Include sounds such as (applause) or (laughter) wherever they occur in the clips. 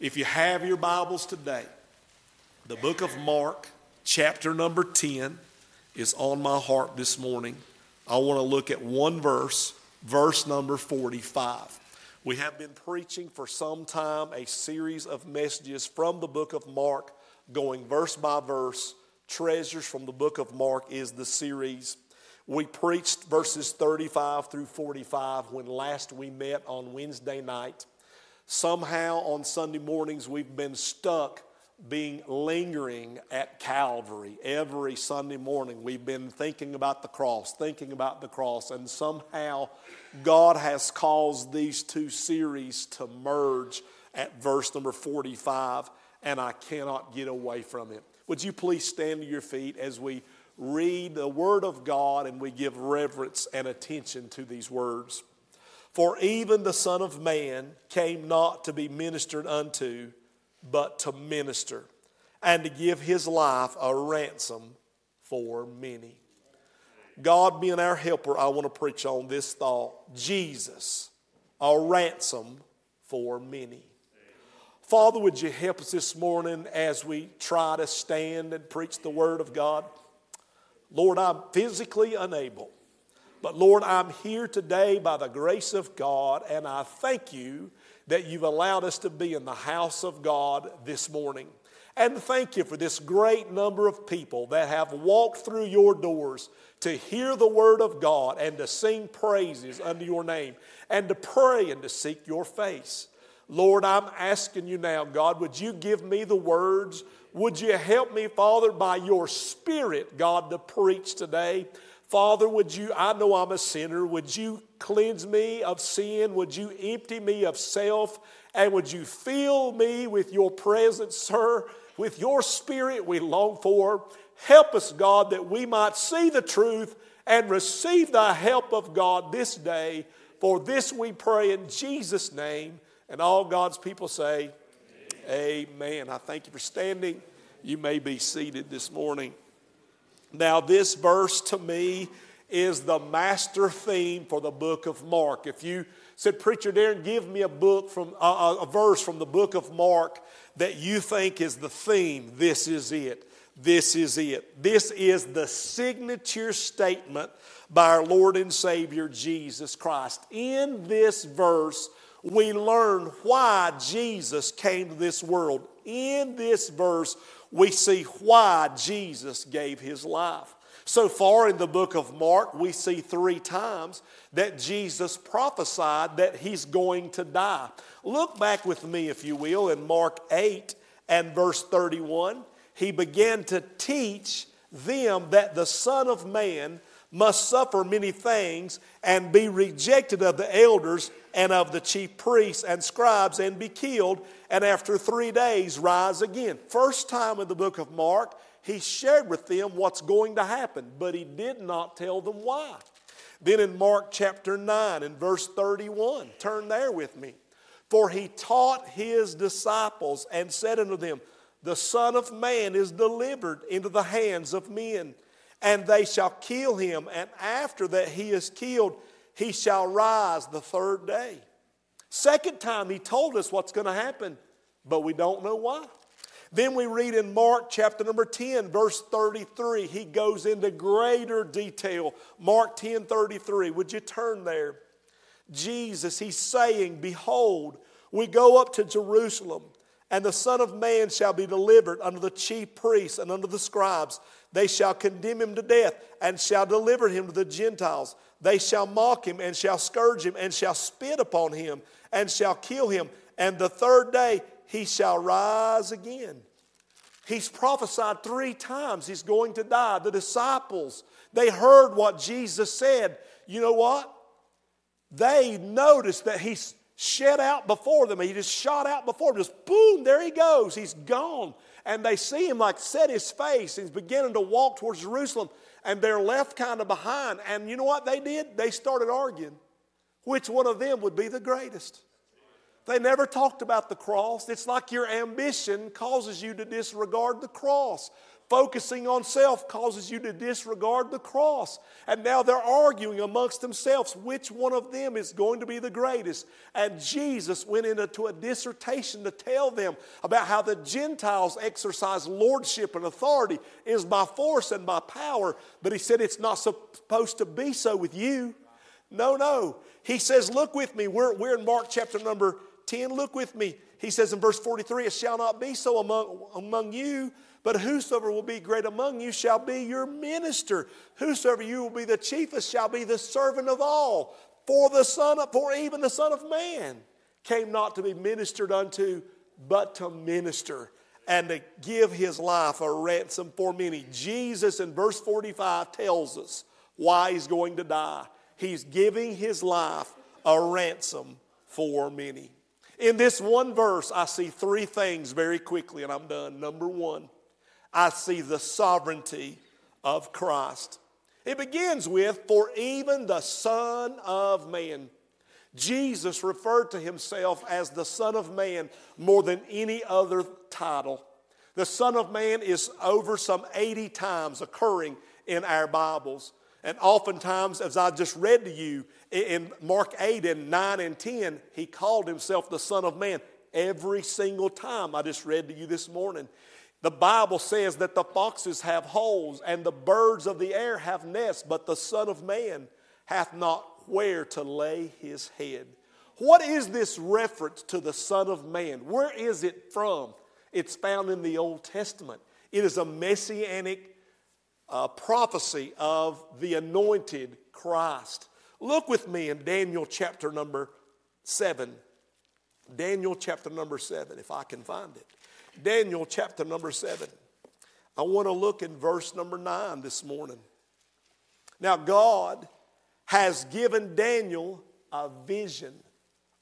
If you have your Bibles today, the book of Mark, chapter number 10, is on my heart this morning. I want to look at one verse, verse number 45. We have been preaching for some time a series of messages from the book of Mark, going verse by verse. Treasures from the book of Mark is the series. We preached verses 35 through 45 when last we met on Wednesday night. Somehow on Sunday mornings, we've been stuck being lingering at Calvary every Sunday morning. We've been thinking about the cross, thinking about the cross, and somehow God has caused these two series to merge at verse number 45, and I cannot get away from it. Would you please stand to your feet as we read the Word of God and we give reverence and attention to these words? For even the Son of Man came not to be ministered unto, but to minister, and to give his life a ransom for many. God being our helper, I want to preach on this thought Jesus, a ransom for many. Father, would you help us this morning as we try to stand and preach the Word of God? Lord, I'm physically unable. But Lord, I'm here today by the grace of God, and I thank you that you've allowed us to be in the house of God this morning. And thank you for this great number of people that have walked through your doors to hear the word of God and to sing praises unto your name and to pray and to seek your face. Lord, I'm asking you now, God, would you give me the words? Would you help me, Father, by your Spirit, God, to preach today? Father, would you, I know I'm a sinner, would you cleanse me of sin? Would you empty me of self? And would you fill me with your presence, sir, with your spirit we long for? Help us, God, that we might see the truth and receive the help of God this day. For this we pray in Jesus' name. And all God's people say, Amen. Amen. I thank you for standing. You may be seated this morning. Now, this verse to me is the master theme for the book of Mark. If you said, Preacher Darren, give me a book from a, a verse from the book of Mark that you think is the theme, this is it. This is it. This is the signature statement by our Lord and Savior Jesus Christ. In this verse, we learn why Jesus came to this world. In this verse, we see why Jesus gave his life. So far in the book of Mark, we see three times that Jesus prophesied that he's going to die. Look back with me, if you will, in Mark 8 and verse 31. He began to teach them that the Son of Man must suffer many things and be rejected of the elders and of the chief priests and scribes and be killed, and after three days rise again. First time in the book of Mark, he shared with them what's going to happen, but he did not tell them why. Then in Mark chapter 9 and verse 31, turn there with me. For he taught his disciples and said unto them, The Son of Man is delivered into the hands of men and they shall kill him, and after that he is killed, he shall rise the third day. Second time he told us what's going to happen, but we don't know why. Then we read in Mark chapter number 10, verse 33. He goes into greater detail. Mark 10 33. Would you turn there? Jesus, he's saying, Behold, we go up to Jerusalem, and the Son of Man shall be delivered unto the chief priests and unto the scribes they shall condemn him to death and shall deliver him to the Gentiles. They shall mock him and shall scourge him and shall spit upon him and shall kill him. And the third day he shall rise again. He's prophesied three times he's going to die. The disciples, they heard what Jesus said. You know what? They noticed that he's shed out before them. He just shot out before them. Just boom, there he goes. He's gone and they see him like set his face. He's beginning to walk towards Jerusalem, and they're left kind of behind. And you know what they did? They started arguing which one of them would be the greatest. They never talked about the cross. It's like your ambition causes you to disregard the cross. Focusing on self causes you to disregard the cross. And now they're arguing amongst themselves which one of them is going to be the greatest. And Jesus went into a dissertation to tell them about how the Gentiles exercise lordship and authority is by force and by power. But he said it's not supposed to be so with you. No, no. He says, Look with me. We're, we're in Mark chapter number 10. Look with me. He says in verse 43 It shall not be so among, among you but whosoever will be great among you shall be your minister. Whosoever you will be the chiefest shall be the servant of all. For the Son of, for even the Son of Man came not to be ministered unto, but to minister and to give his life a ransom for many. Jesus in verse 45 tells us why he's going to die. He's giving his life a ransom for many. In this one verse, I see three things very quickly, and I'm done. Number one, I see the sovereignty of Christ. It begins with, For even the Son of Man. Jesus referred to himself as the Son of Man more than any other title. The Son of Man is over some 80 times occurring in our Bibles. And oftentimes, as I just read to you in Mark 8 and 9 and 10, he called himself the Son of Man every single time I just read to you this morning. The Bible says that the foxes have holes and the birds of the air have nests, but the Son of Man hath not where to lay his head. What is this reference to the Son of Man? Where is it from? It's found in the Old Testament. It is a messianic uh, prophecy of the anointed Christ. Look with me in Daniel chapter number 7. Daniel chapter number 7, if I can find it. Daniel chapter number 7. I want to look in verse number 9 this morning. Now, God has given Daniel a vision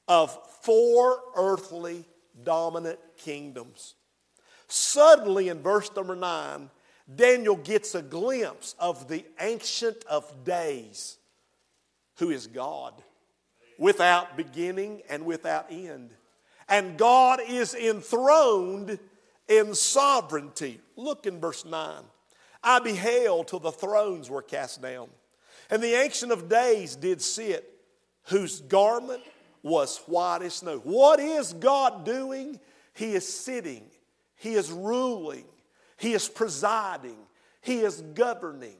of four earthly dominant kingdoms. Suddenly, in verse number 9, Daniel gets a glimpse of the Ancient of Days, who is God, without beginning and without end and God is enthroned in sovereignty. Look in verse 9. I beheld till the thrones were cast down, and the Ancient of Days did sit, whose garment was white as snow. What is God doing? He is sitting, He is ruling, He is presiding, He is governing.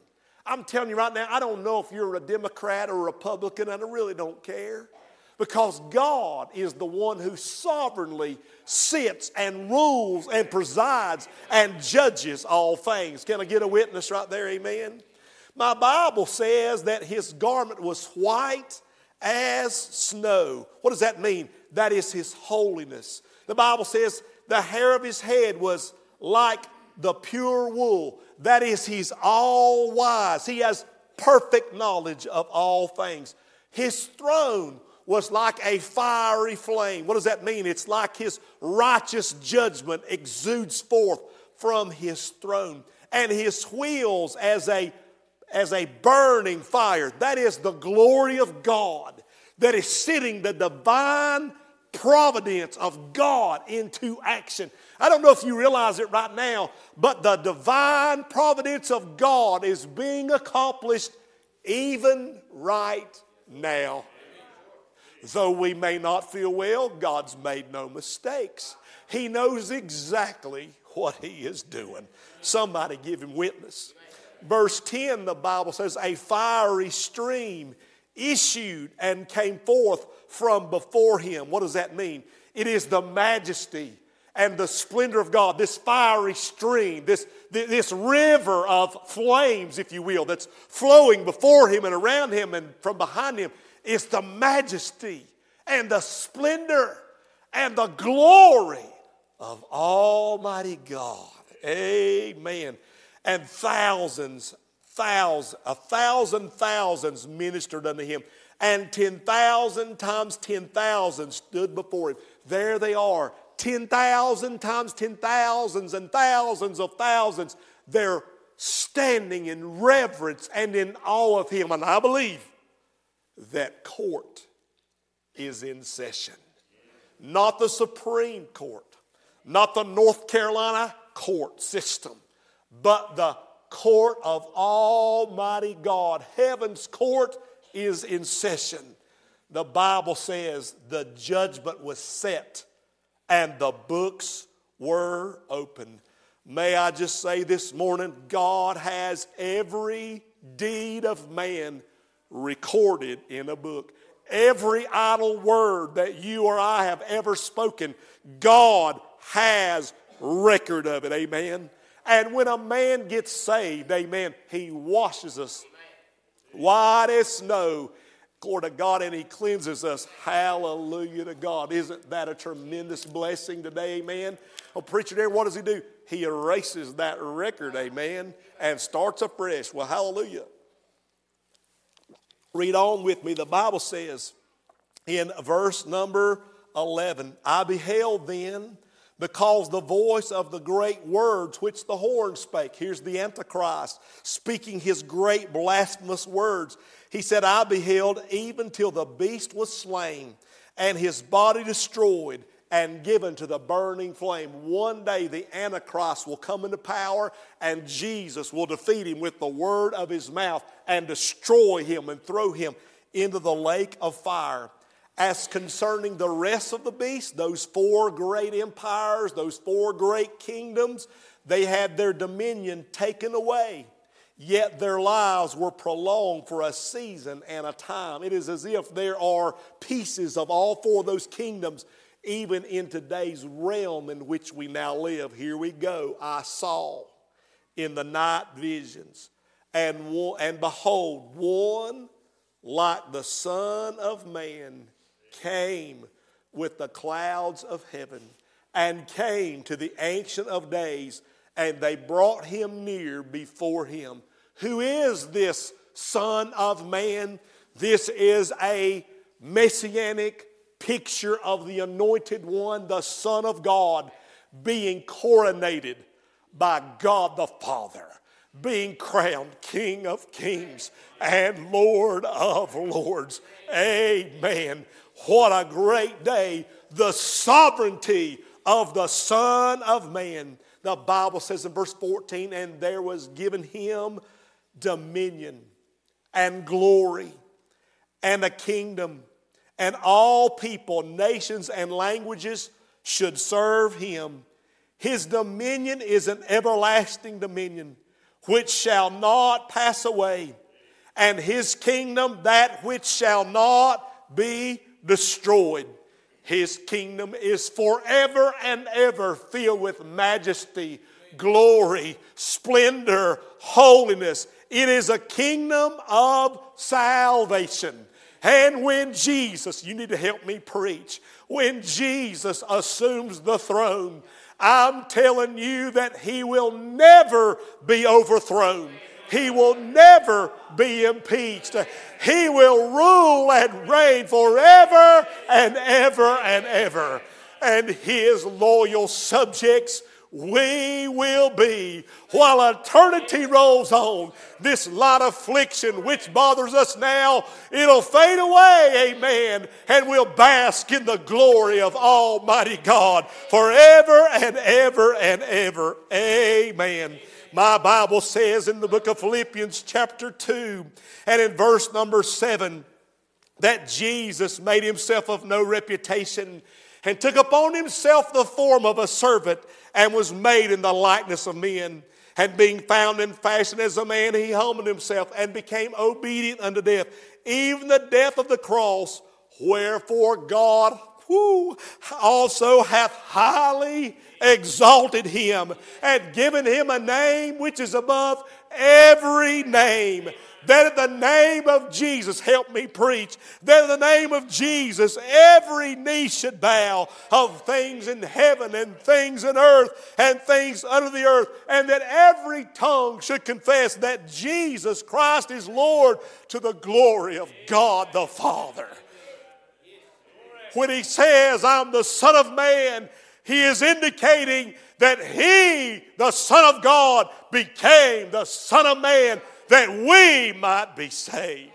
I'm telling you right now, I don't know if you're a Democrat or a Republican, and I really don't care because God is the one who sovereignly sits and rules and presides and judges all things. Can I get a witness right there? Amen. My Bible says that his garment was white as snow. What does that mean? That is his holiness. The Bible says the hair of his head was like the pure wool. That is, he's all wise. He has perfect knowledge of all things. His throne was like a fiery flame. What does that mean? It's like his righteous judgment exudes forth from his throne, and his wheels as a as a burning fire. That is the glory of God that is sitting the divine providence of God into action. I don't know if you realize it right now, but the divine providence of God is being accomplished even right now. Though we may not feel well, God's made no mistakes. He knows exactly what He is doing. Somebody give Him witness. Verse 10, the Bible says, A fiery stream issued and came forth from before Him. What does that mean? It is the majesty and the splendor of God, this fiery stream, this, this river of flames, if you will, that's flowing before him and around him and from behind him. Is the majesty and the splendor and the glory of Almighty God. Amen. And thousands, thousands, a thousand thousands ministered unto him, and 10,000 times 10,000 stood before him. There they are, 10,000 times 10,000s and thousands of thousands. They're standing in reverence and in awe of him. And I believe that court is in session. Not the Supreme Court, not the North Carolina court system, but the court of Almighty God. Heaven's court is in session. The Bible says the judgment was set and the books were opened. May I just say this morning, God has every deed of man recorded in a book. Every idle word that you or I have ever spoken, God has record of it. Amen. And when a man gets saved, amen, he washes us white as snow. Glory to God, and He cleanses us. Hallelujah to God. Isn't that a tremendous blessing today, amen? Oh, preacher there, what does He do? He erases that record, amen, and starts afresh. Well, hallelujah. Read on with me. The Bible says in verse number 11 I beheld then because the voice of the great words which the horn spake. Here's the Antichrist speaking his great blasphemous words. He said, I beheld even till the beast was slain and his body destroyed and given to the burning flame. One day the Antichrist will come into power and Jesus will defeat him with the word of his mouth and destroy him and throw him into the lake of fire. As concerning the rest of the beasts, those four great empires, those four great kingdoms, they had their dominion taken away. Yet their lives were prolonged for a season and a time. It is as if there are pieces of all four of those kingdoms, even in today's realm in which we now live. Here we go. I saw in the night visions, and, and behold, one like the Son of Man came with the clouds of heaven and came to the Ancient of Days, and they brought him near before him. Who is this Son of Man? This is a messianic picture of the anointed one, the Son of God, being coronated by God the Father, being crowned King of Kings and Lord of Lords. Amen. What a great day. The sovereignty of the Son of Man. The Bible says in verse 14, and there was given him dominion and glory and a kingdom, and all people, nations, and languages should serve him. His dominion is an everlasting dominion which shall not pass away, and his kingdom that which shall not be destroyed. His kingdom is forever and ever filled with majesty, glory, splendor, holiness. It is a kingdom of salvation. And when Jesus, you need to help me preach, when Jesus assumes the throne, I'm telling you that he will never be overthrown. He will never be impeached. He will rule and reign forever and ever and ever. And his loyal subjects we will be while eternity rolls on. This light affliction which bothers us now, it'll fade away, amen, and we'll bask in the glory of Almighty God forever and ever and ever, amen. My Bible says in the book of Philippians, chapter 2, and in verse number 7, that Jesus made himself of no reputation and took upon himself the form of a servant and was made in the likeness of men. And being found in fashion as a man, he humbled himself and became obedient unto death, even the death of the cross. Wherefore God who also hath highly exalted him and given him a name which is above every name. That in the name of Jesus, help me preach, that in the name of Jesus, every knee should bow of things in heaven and things in earth and things under the earth, and that every tongue should confess that Jesus Christ is Lord to the glory of God the Father when he says, I'm the Son of Man, he is indicating that he, the Son of God, became the Son of Man that we might be saved.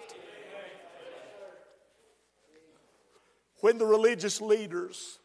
When the religious leaders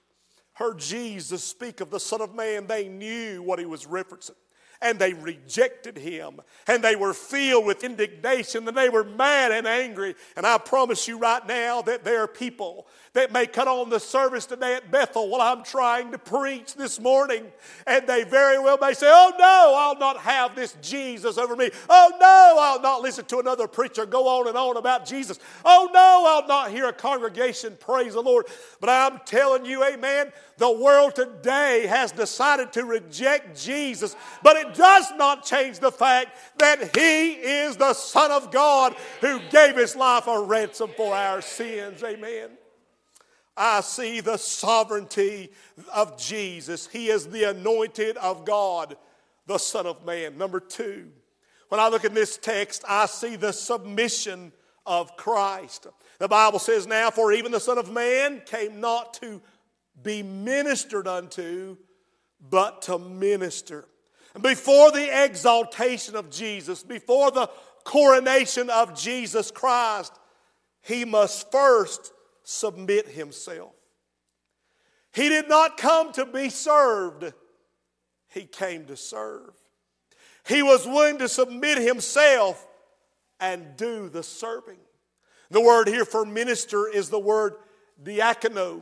heard Jesus speak of the Son of Man, they knew what he was referencing. and they rejected him and they were filled with indignation and they were mad and angry. And I promise you right now that there are people that may cut on the service today at Bethel while I'm trying to preach this morning and they very well may say, Oh no, I'll not have this Jesus over me. Oh no, I'll not listen to another preacher go on and on about Jesus. Oh no, I'll not hear a congregation praise the Lord. But I'm telling you, amen, the world today has decided to reject Jesus, but it does not change the fact that He is the Son of God who gave His life a ransom for our sins. Amen. I see the sovereignty of Jesus. He is the anointed of God, the Son of Man. Number two, when I look at this text, I see the submission of Christ. The Bible says, Now, for even the Son of Man came not to be ministered unto, but to minister. And before the exaltation of Jesus, before the coronation of Jesus Christ, he must first submit himself. He did not come to be served, he came to serve. He was willing to submit himself and do the serving. The word here for minister is the word diakono,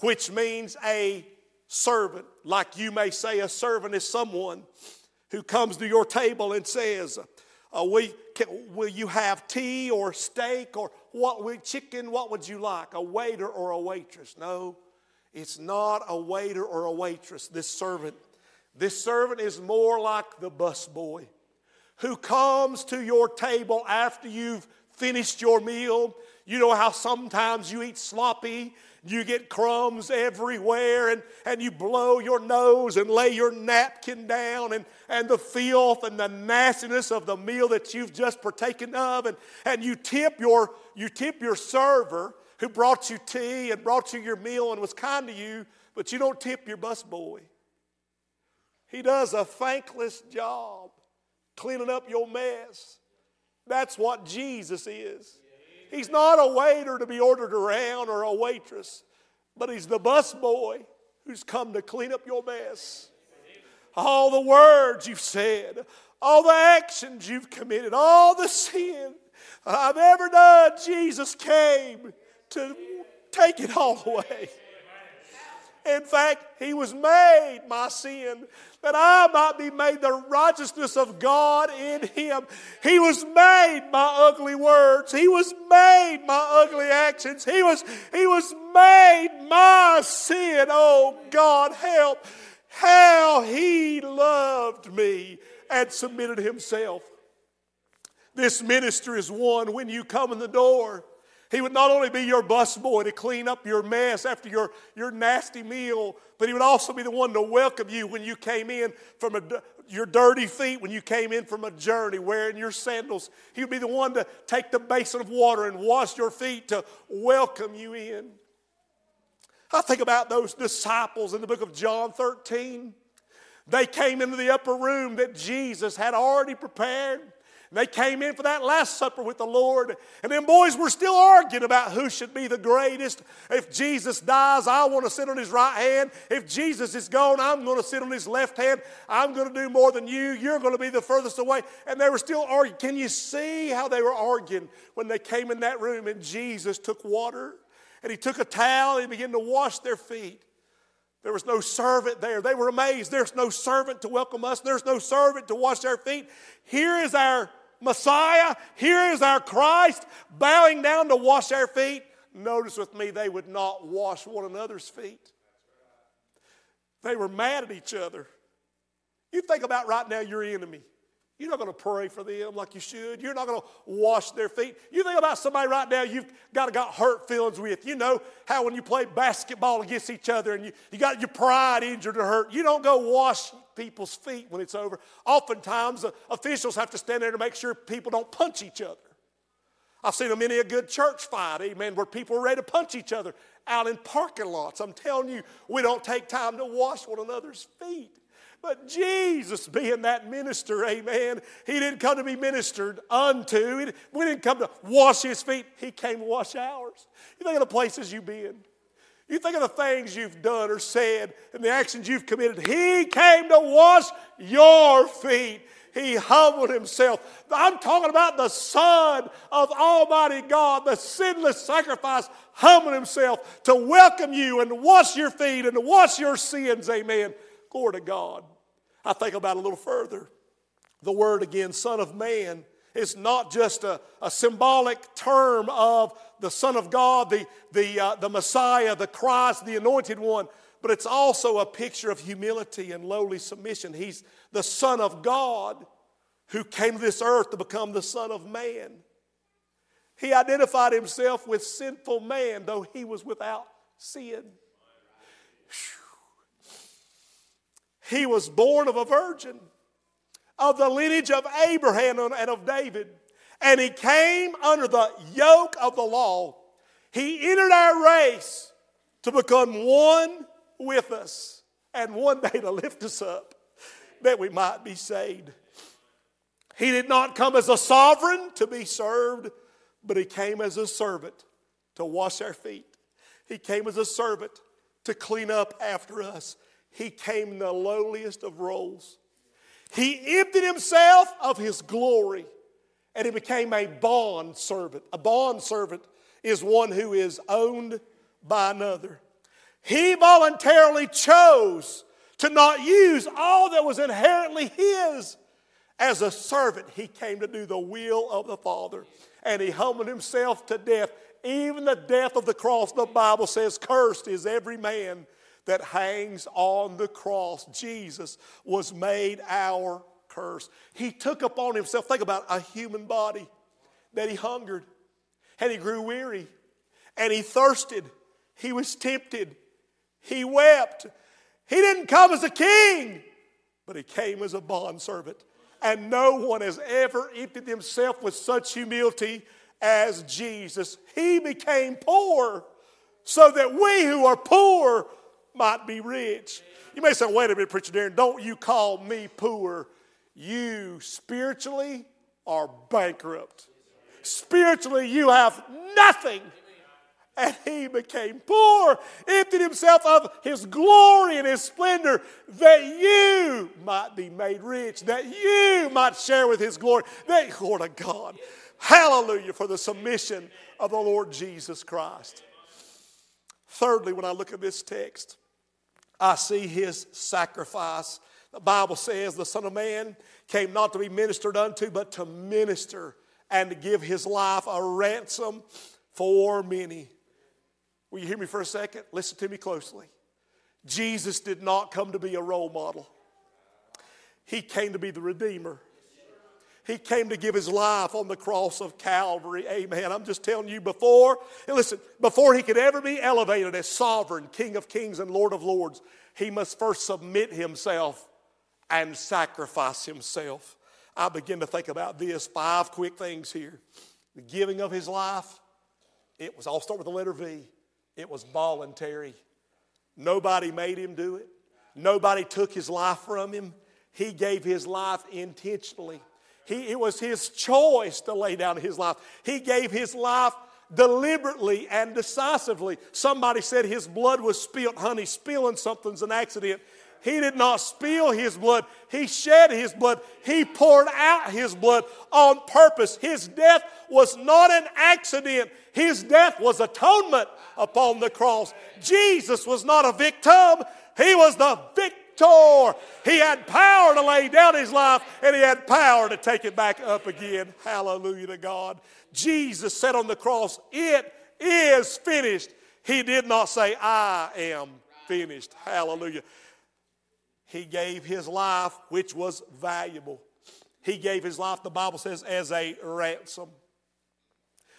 which means a servant. Like you may say, a servant is someone who comes to your table and says, uh, will, can, will you have tea or steak or what chicken? What would you like? A waiter or a waitress? No, it's not a waiter or a waitress. This servant, this servant is more like the busboy who comes to your table after you've finished your meal. You know how sometimes you eat sloppy you get crumbs everywhere, and, and you blow your nose and lay your napkin down, and, and the filth and the nastiness of the meal that you've just partaken of, and, and you tip your you tip your server who brought you tea and brought you your meal and was kind to you, but you don't tip your busboy. He does a thankless job cleaning up your mess. That's what Jesus is. He's not a waiter to be ordered around or a waitress, but he's the busboy who's come to clean up your mess. All the words you've said, all the actions you've committed, all the sin I've ever done, Jesus came to take it all away. In fact, he was made my sin that I might be made the righteousness of God in him. He was made my ugly words. He was made my ugly actions. He was, he was made my sin. Oh, God, help how he loved me and submitted himself. This ministry is one when you come in the door he would not only be your busboy to clean up your mess after your, your nasty meal, but he would also be the one to welcome you when you came in from a, your dirty feet, when you came in from a journey wearing your sandals. He would be the one to take the basin of water and wash your feet to welcome you in. I think about those disciples in the book of John 13. They came into the upper room that Jesus had already prepared. They came in for that Last Supper with the Lord, and then, boys were still arguing about who should be the greatest. If Jesus dies, I want to sit on his right hand. If Jesus is gone, I'm going to sit on his left hand. I'm going to do more than you. You're going to be the furthest away. And they were still arguing. Can you see how they were arguing when they came in that room and Jesus took water and he took a towel and he began to wash their feet? There was no servant there. They were amazed. There's no servant to welcome us. There's no servant to wash our feet. Here is our Messiah. Here is our Christ bowing down to wash our feet. Notice with me, they would not wash one another's feet. They were mad at each other. You think about right now your enemy. You're not going to pray for them like you should. You're not going to wash their feet. You think about somebody right now you've got, got hurt feelings with. You know how when you play basketball against each other and you, you got your pride injured or hurt, you don't go wash people's feet when it's over. Oftentimes, uh, officials have to stand there to make sure people don't punch each other. I've seen a many a good church fight, amen, where people are ready to punch each other out in parking lots. I'm telling you, we don't take time to wash one another's feet. But Jesus, being that minister, amen, he didn't come to be ministered unto. We didn't come to wash his feet. He came to wash ours. You think of the places you've been. You think of the things you've done or said and the actions you've committed. He came to wash your feet. He humbled himself. I'm talking about the Son of Almighty God, the sinless sacrifice, humbled himself to welcome you and wash your feet and to wash your sins. Amen. Glory to God. I think about it a little further. The word again, Son of Man, is not just a, a symbolic term of the Son of God, the, the, uh, the Messiah, the Christ, the Anointed One, but it's also a picture of humility and lowly submission. He's the Son of God who came to this earth to become the Son of Man. He identified himself with sinful man, though he was without sin. He was born of a virgin, of the lineage of Abraham and of David, and he came under the yoke of the law. He entered our race to become one with us and one day to lift us up that we might be saved. He did not come as a sovereign to be served, but he came as a servant to wash our feet. He came as a servant to clean up after us. He came in the lowliest of roles. He emptied himself of his glory and he became a bond servant. A bond servant is one who is owned by another. He voluntarily chose to not use all that was inherently his. As a servant, he came to do the will of the Father, and he humbled himself to death, even the death of the cross. The Bible says, Cursed is every man that hangs on the cross. Jesus was made our curse. He took upon himself, think about a human body, that he hungered, and he grew weary, and he thirsted, he was tempted, he wept. He didn't come as a king, but he came as a bondservant. And no one has ever emptied himself with such humility as Jesus. He became poor so that we who are poor might be rich. You may say, wait a minute, Preacher Darren, don't you call me poor. You spiritually are bankrupt. Spiritually, you have nothing and he became poor, emptied himself of his glory and his splendor, that you might be made rich, that you might share with his glory. That, Lord of God. Hallelujah for the submission of the Lord Jesus Christ. Thirdly, when I look at this text, I see his sacrifice. The Bible says the Son of Man came not to be ministered unto, but to minister and to give his life a ransom for many. Will you hear me for a second? Listen to me closely. Jesus did not come to be a role model, He came to be the Redeemer. He came to give his life on the cross of Calvary. Amen. I'm just telling you before, listen, before he could ever be elevated as sovereign, King of kings and Lord of lords, he must first submit himself and sacrifice himself. I begin to think about this five quick things here. The giving of his life, it was, I'll start with the letter V. It was voluntary. Nobody made him do it, nobody took his life from him. He gave his life intentionally. He, it was his choice to lay down his life. He gave his life deliberately and decisively. Somebody said his blood was spilled. Honey, spilling something's an accident. He did not spill his blood. He shed his blood. He poured out his blood on purpose. His death was not an accident. His death was atonement upon the cross. Jesus was not a victim, he was the victor. He had power to lay down his life and he had power to take it back up again. Hallelujah to God. Jesus said on the cross, It is finished. He did not say, I am finished. Hallelujah. He gave his life, which was valuable. He gave his life, the Bible says, as a ransom.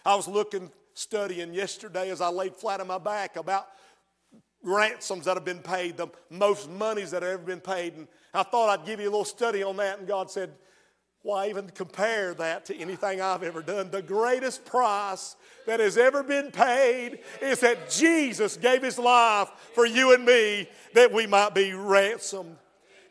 I was looking studying yesterday as I laid flat on my back about ransoms that have been paid, the most monies that have ever been paid. And I thought I'd give you a little study on that. And God said, why even compare that to anything I've ever done? The greatest price that has ever been paid is that Jesus gave his life for you and me that we might be ransomed.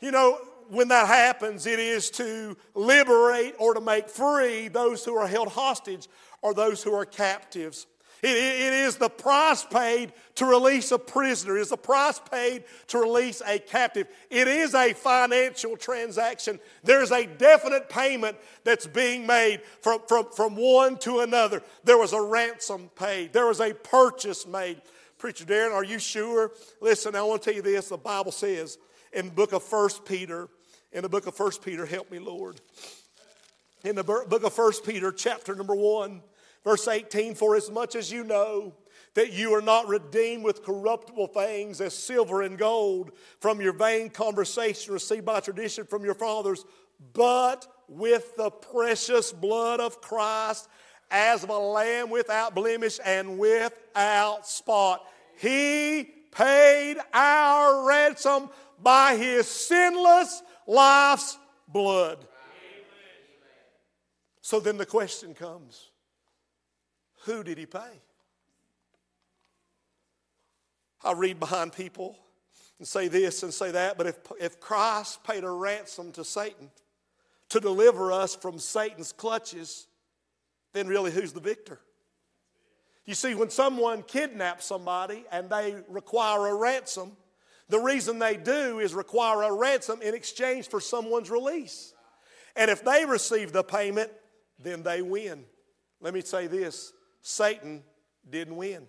You know, when that happens, it is to liberate or to make free those who are held hostage or those who are captives. It, it is the price paid to release a prisoner. It is the price paid to release a captive. It is a financial transaction. There's a definite payment that's being made from, from, from one to another. There was a ransom paid. There was a purchase made. Preacher Darren, are you sure? Listen, I want to tell you this. The Bible says in the book of First Peter, in the book of First Peter, help me, Lord. In the book of First Peter, chapter number 1, Verse 18 For as much as you know that you are not redeemed with corruptible things as silver and gold from your vain conversation received by tradition from your fathers, but with the precious blood of Christ as of a lamb without blemish and without spot. He paid our ransom by his sinless life's blood. So then the question comes who did he pay? I read behind people and say this and say that, but if, if Christ paid a ransom to Satan to deliver us from Satan's clutches, then really who's the victor? You see, when someone kidnaps somebody and they require a ransom, the reason they do is require a ransom in exchange for someone's release. And if they receive the payment, then they win. Let me say this Satan didn't win.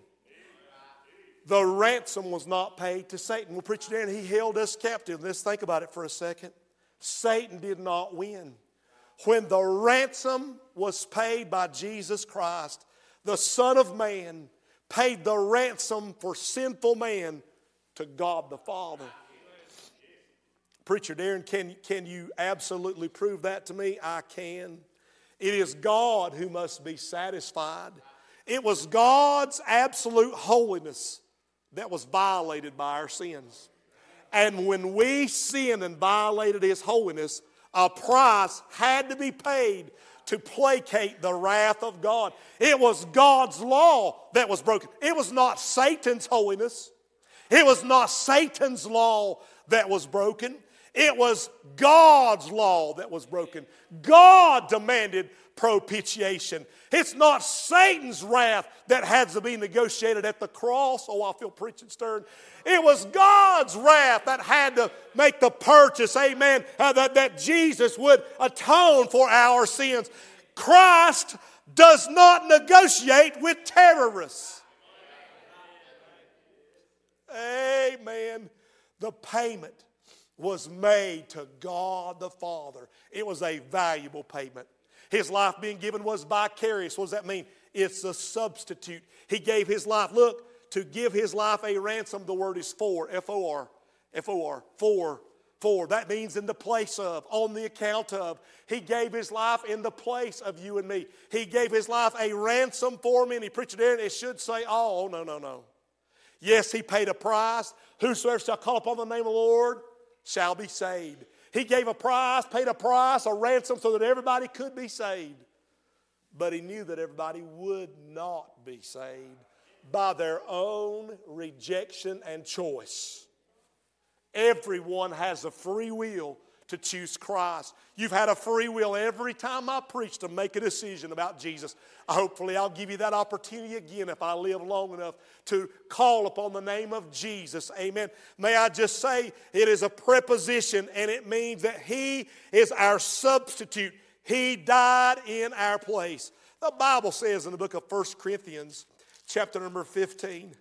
The ransom was not paid to Satan. We'll Well, Preacher Darren, he held us captive. Let's think about it for a second. Satan did not win. When the ransom was paid by Jesus Christ, the Son of Man paid the ransom for sinful man to God the Father. Preacher Darren, can, can you absolutely prove that to me? I can. It is God who must be satisfied. It was God's absolute holiness that was violated by our sins. And when we sinned and violated His holiness, a price had to be paid to placate the wrath of God. It was God's law that was broken. It was not Satan's holiness. It was not Satan's law that was broken. It was God's law that was broken. God demanded propitiation. It's not Satan's wrath that had to be negotiated at the cross. Oh, I feel preaching stern. It was God's wrath that had to make the purchase, amen, uh, that, that Jesus would atone for our sins. Christ does not negotiate with terrorists. Amen. The payment was made to God the Father. It was a valuable payment. His life being given was vicarious. What does that mean? It's a substitute. He gave his life. Look, to give his life a ransom, the word is for, F O R, F O R, for, for. That means in the place of, on the account of. He gave his life in the place of you and me. He gave his life a ransom for me. And he preached it should say, oh, no, no, no. Yes, he paid a price. Whosoever shall call upon the name of the Lord shall be saved. He gave a price, paid a price, a ransom so that everybody could be saved. But he knew that everybody would not be saved by their own rejection and choice. Everyone has a free will to choose Christ. You've had a free will every time I preach to make a decision about Jesus. Hopefully, I'll give you that opportunity again if I live long enough to call upon the name of Jesus. Amen. May I just say it is a preposition and it means that He is our substitute. He died in our place. The Bible says in the book of 1 Corinthians, chapter number 15,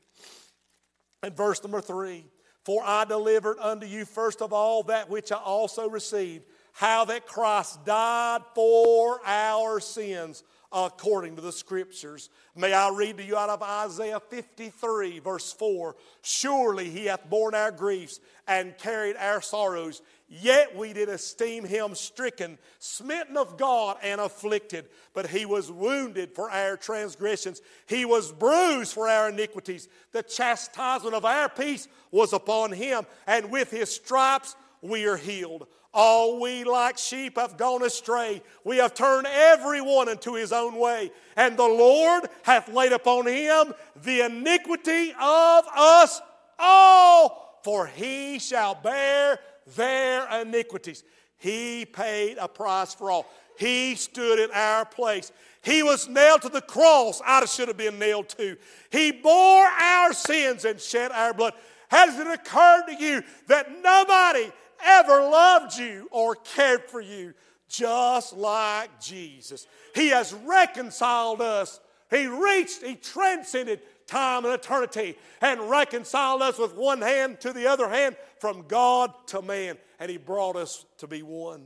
and verse number 3 for I delivered unto you first of all that which I also received, how that Christ died for our sins according to the scriptures. May I read to you out of Isaiah 53, verse 4 Surely he hath borne our griefs and carried our sorrows. Yet we did esteem him stricken, smitten of God, and afflicted. But he was wounded for our transgressions, he was bruised for our iniquities. The chastisement of our peace was upon him, and with his stripes we are healed. All we like sheep have gone astray. We have turned every one into his own way. And the Lord hath laid upon him the iniquity of us all, for he shall bear their iniquities. He paid a price for all. He stood in our place. He was nailed to the cross. I should have been nailed too. He bore our sins and shed our blood. Has it occurred to you that nobody ever loved you or cared for you just like Jesus? He has reconciled us. He reached, He transcended time and eternity and reconciled us with one hand to the other hand from God to man. And He brought us to be one.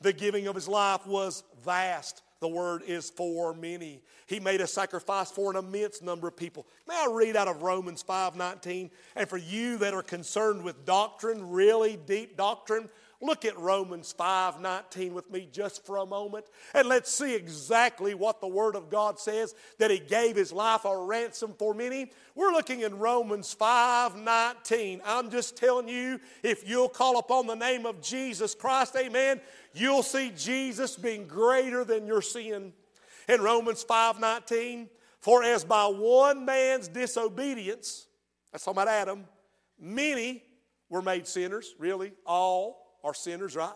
The giving of His life was vast. The word is for many. He made a sacrifice for an immense number of people. May I read out of Romans 5:19? And for you that are concerned with doctrine, really deep doctrine, Look at Romans 5 19 with me just for a moment, and let's see exactly what the Word of God says that He gave His life a ransom for many. We're looking in Romans 5 19. I'm just telling you, if you'll call upon the name of Jesus Christ, amen, you'll see Jesus being greater than your sin. In Romans 5 19, for as by one man's disobedience, that's talking about Adam, many were made sinners, really, all are sinners, right?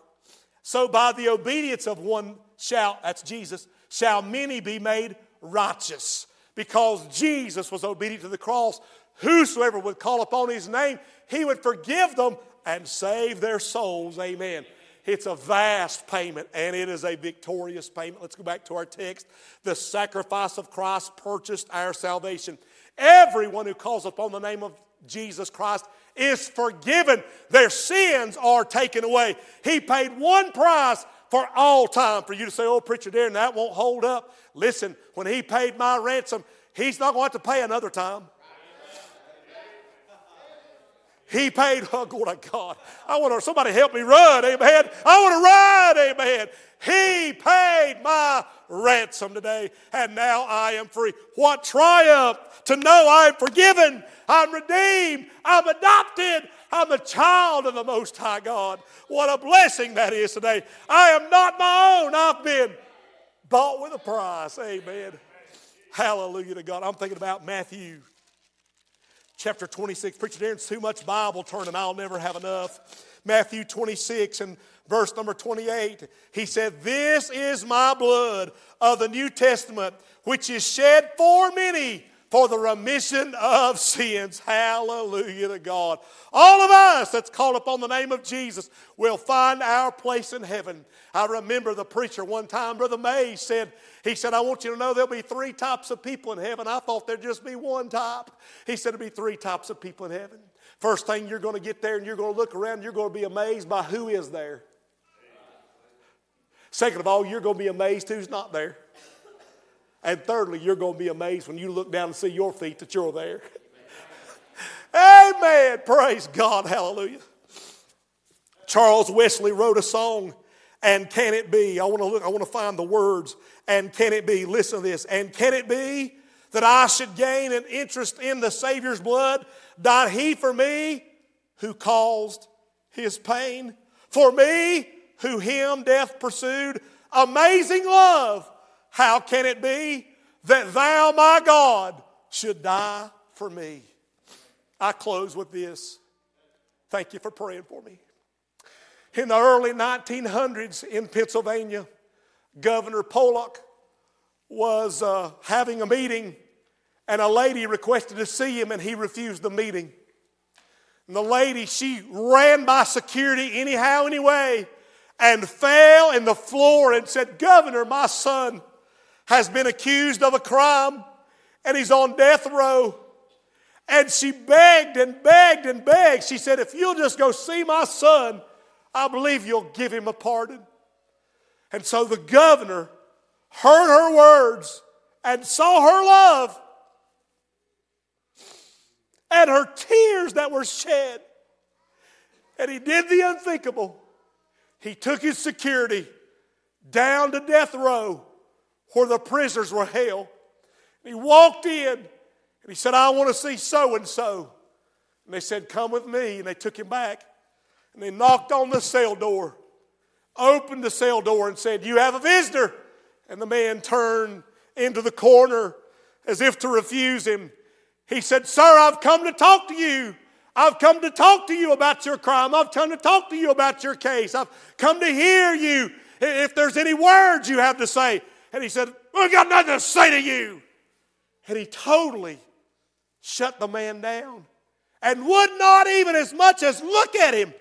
So by the obedience of one shall, that's Jesus, shall many be made righteous. Because Jesus was obedient to the cross, whosoever would call upon his name, he would forgive them and save their souls. Amen. It's a vast payment and it is a victorious payment. Let's go back to our text. The sacrifice of Christ purchased our salvation. Everyone who calls upon the name of Jesus Christ is forgiven. Their sins are taken away. He paid one price for all time. For you to say, oh, preacher Darren, that won't hold up. Listen, when he paid my ransom, he's not going to have to pay another time. He paid, (laughs) oh, glory to God. I want to, somebody help me run, amen. I want to run, amen. He paid my ransom today, and now I am free. What triumph to know I'm forgiven, I'm redeemed, I'm adopted, I'm a child of the Most High God. What a blessing that is today. I am not my own, I've been bought with a price, amen. Hallelujah to God. I'm thinking about Matthew chapter 26. Preacher Darren's too much Bible turning, I'll never have enough. Matthew 26 and verse number 28, he said, This is my blood of the New Testament, which is shed for many for the remission of sins. Hallelujah to God. All of us that's called upon the name of Jesus will find our place in heaven. I remember the preacher one time, Brother May said, he said, I want you to know there'll be three types of people in heaven. I thought there'd just be one type. He said there'll be three types of people in heaven. First thing you're going to get there and you're going to look around, you're going to be amazed by who is there. Second of all, you're going to be amazed who's not there. And thirdly, you're going to be amazed when you look down and see your feet that you're there. (laughs) Amen. Praise God. Hallelujah. Charles Wesley wrote a song, and can it be? I want to look, I want to find the words. And can it be? Listen to this. And can it be that I should gain an interest in the Savior's blood? Died he for me who caused his pain? For me who him death pursued? Amazing love how can it be that thou, my God, should die for me? I close with this. Thank you for praying for me. In the early 1900s in Pennsylvania, Governor Pollock was uh, having a meeting, and a lady requested to see him, and he refused the meeting. And the lady, she ran by security anyhow, anyway, and fell in the floor and said, Governor, my son has been accused of a crime and he's on death row. And she begged and begged and begged. She said, If you'll just go see my son, I believe you'll give him a pardon. And so the governor heard her words and saw her love and her tears that were shed. And he did the unthinkable. He took his security down to death row where the prisoners were held. And he walked in and he said, I want to see so and so. And they said, Come with me. And they took him back and they knocked on the cell door, opened the cell door, and said, You have a visitor. And the man turned into the corner as if to refuse him. He said, Sir, I've come to talk to you. I've come to talk to you about your crime. I've come to talk to you about your case. I've come to hear you if there's any words you have to say. And he said, I've got nothing to say to you. And he totally shut the man down and would not even as much as look at him.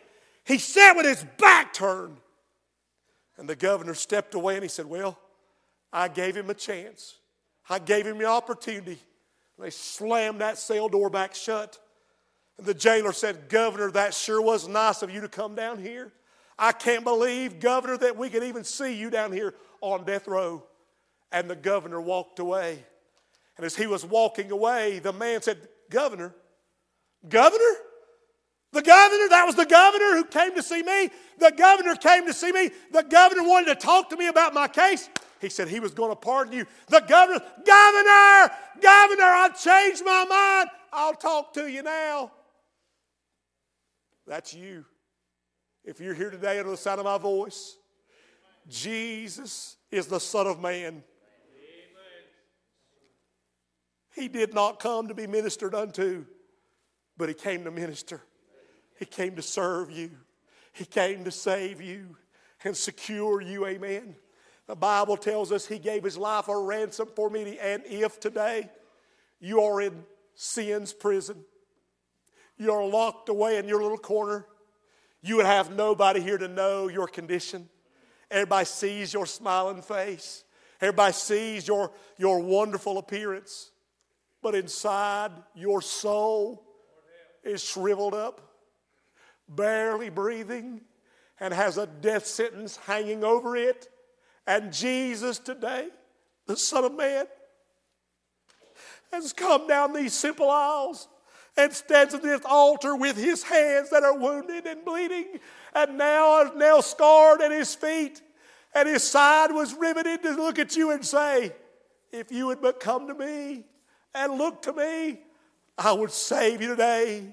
He sat with his back turned. And the governor stepped away and he said, Well, I gave him a chance. I gave him the opportunity. And they slammed that cell door back shut. And the jailer said, Governor, that sure was nice of you to come down here. I can't believe, Governor, that we could even see you down here on death row. And the governor walked away. And as he was walking away, the man said, Governor, Governor? The governor, that was the governor who came to see me. The governor came to see me. The governor wanted to talk to me about my case. He said he was going to pardon you. The governor, Governor, Governor, I've changed my mind. I'll talk to you now. That's you. If you're here today under the sound of my voice, Jesus is the Son of Man. He did not come to be ministered unto, but He came to minister. He came to serve you. He came to save you and secure you. Amen. The Bible tells us He gave His life a ransom for me. And if today you are in sin's prison, you're locked away in your little corner, you would have nobody here to know your condition. Everybody sees your smiling face. Everybody sees your, your wonderful appearance. But inside, your soul is shriveled up, barely breathing, and has a death sentence hanging over it. And Jesus today, the Son of Man, has come down these simple aisles and stands at this altar with his hands that are wounded and bleeding, and now now scarred at his feet, and his side was riveted to look at you and say, If you would but come to me and look to me, I would save you today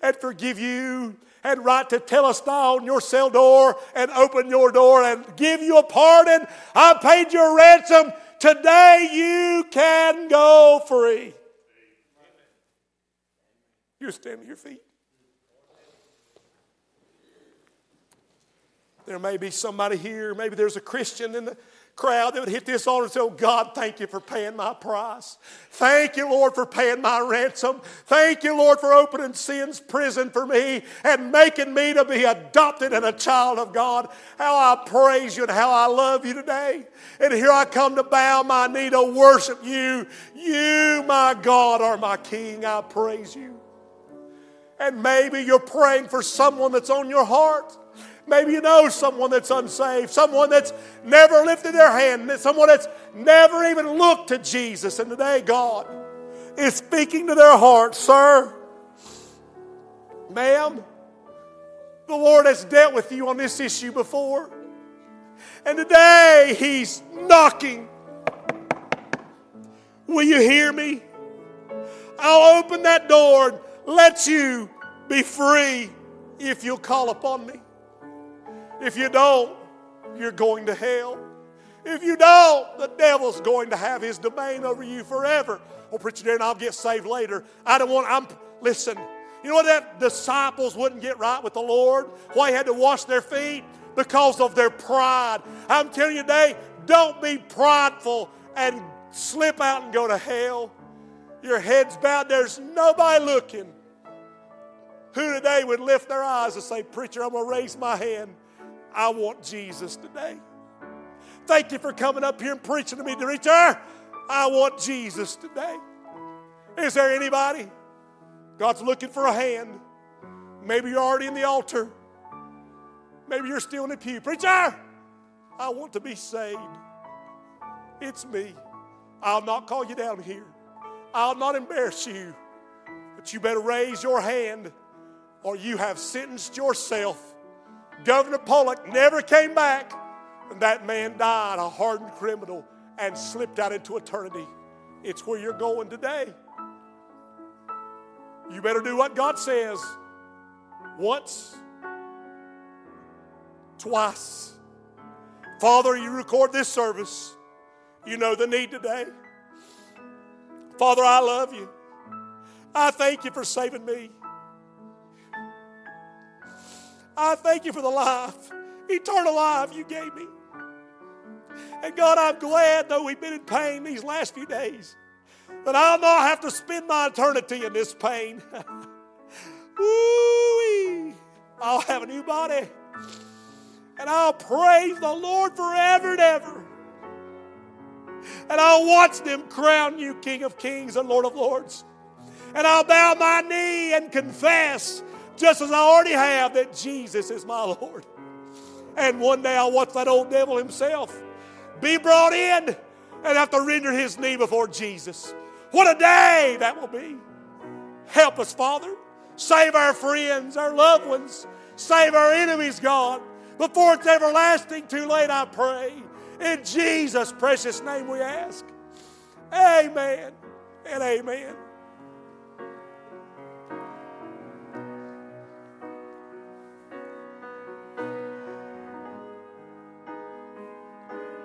and forgive you and write Tetelestai on your cell door and open your door and give you a pardon. I paid your ransom. Today you can go free. You stand to your feet. There may be somebody here, maybe there's a Christian in the crowd that would hit this altar and say, Oh God, thank you for paying my price. Thank you, Lord, for paying my ransom. Thank you, Lord, for opening sin's prison for me and making me to be adopted and a child of God. How I praise you and how I love you today. And here I come to bow my knee to worship you. You, my God, are my King. I praise you. And maybe you're praying for someone that's on your heart. Maybe you know someone that's unsaved, someone that's never lifted their hand, someone that's never even looked to Jesus. And today, God is speaking to their heart, sir, ma'am, the Lord has dealt with you on this issue before. And today, He's knocking. Will you hear me? I'll open that door and let you be free if you'll call upon me. If you don't, you're going to hell. If you don't, the devil's going to have his domain over you forever. Oh, preacher Darren, I'll get saved later. I don't want, I'm, listen, you know what that disciples wouldn't get right with the Lord? Why he had to wash their feet? Because of their pride. I'm telling you today, don't be prideful and slip out and go to hell. Your head's bowed, there's nobody looking. Who today would lift their eyes and say, Preacher, I'm going to raise my hand. I want Jesus today. Thank you for coming up here and preaching to me, preacher. I want Jesus today. Is there anybody? God's looking for a hand. Maybe you're already in the altar. Maybe you're still in the pew. Preacher, I want to be saved. It's me. I'll not call you down here. I'll not embarrass you. But you better raise your hand or you have sentenced yourself. Governor Pollock never came back, and that man died, a hardened criminal, and slipped out into eternity. It's where you're going today. You better do what God says once, twice. Father, you record this service. You know the need today. Father, I love you. I thank you for saving me. I thank you for the life, eternal life you gave me. And God, I'm glad, though we've been in pain these last few days, that I'll not have to spend my eternity in this pain. (laughs) Woo-wee. I'll have a new body. And I'll praise the Lord forever and ever. And I'll watch them crown you King of Kings and Lord of Lords. And I'll bow my knee and confess, just as I already have, that Jesus is my Lord. And one day I'll watch that old devil himself be brought in and have to render his knee before Jesus. What a day that will be. Help us, Father. Save our friends, our loved ones. Save our enemies, God. Before it's everlasting too late, I pray. In Jesus' precious name we ask. Amen and amen.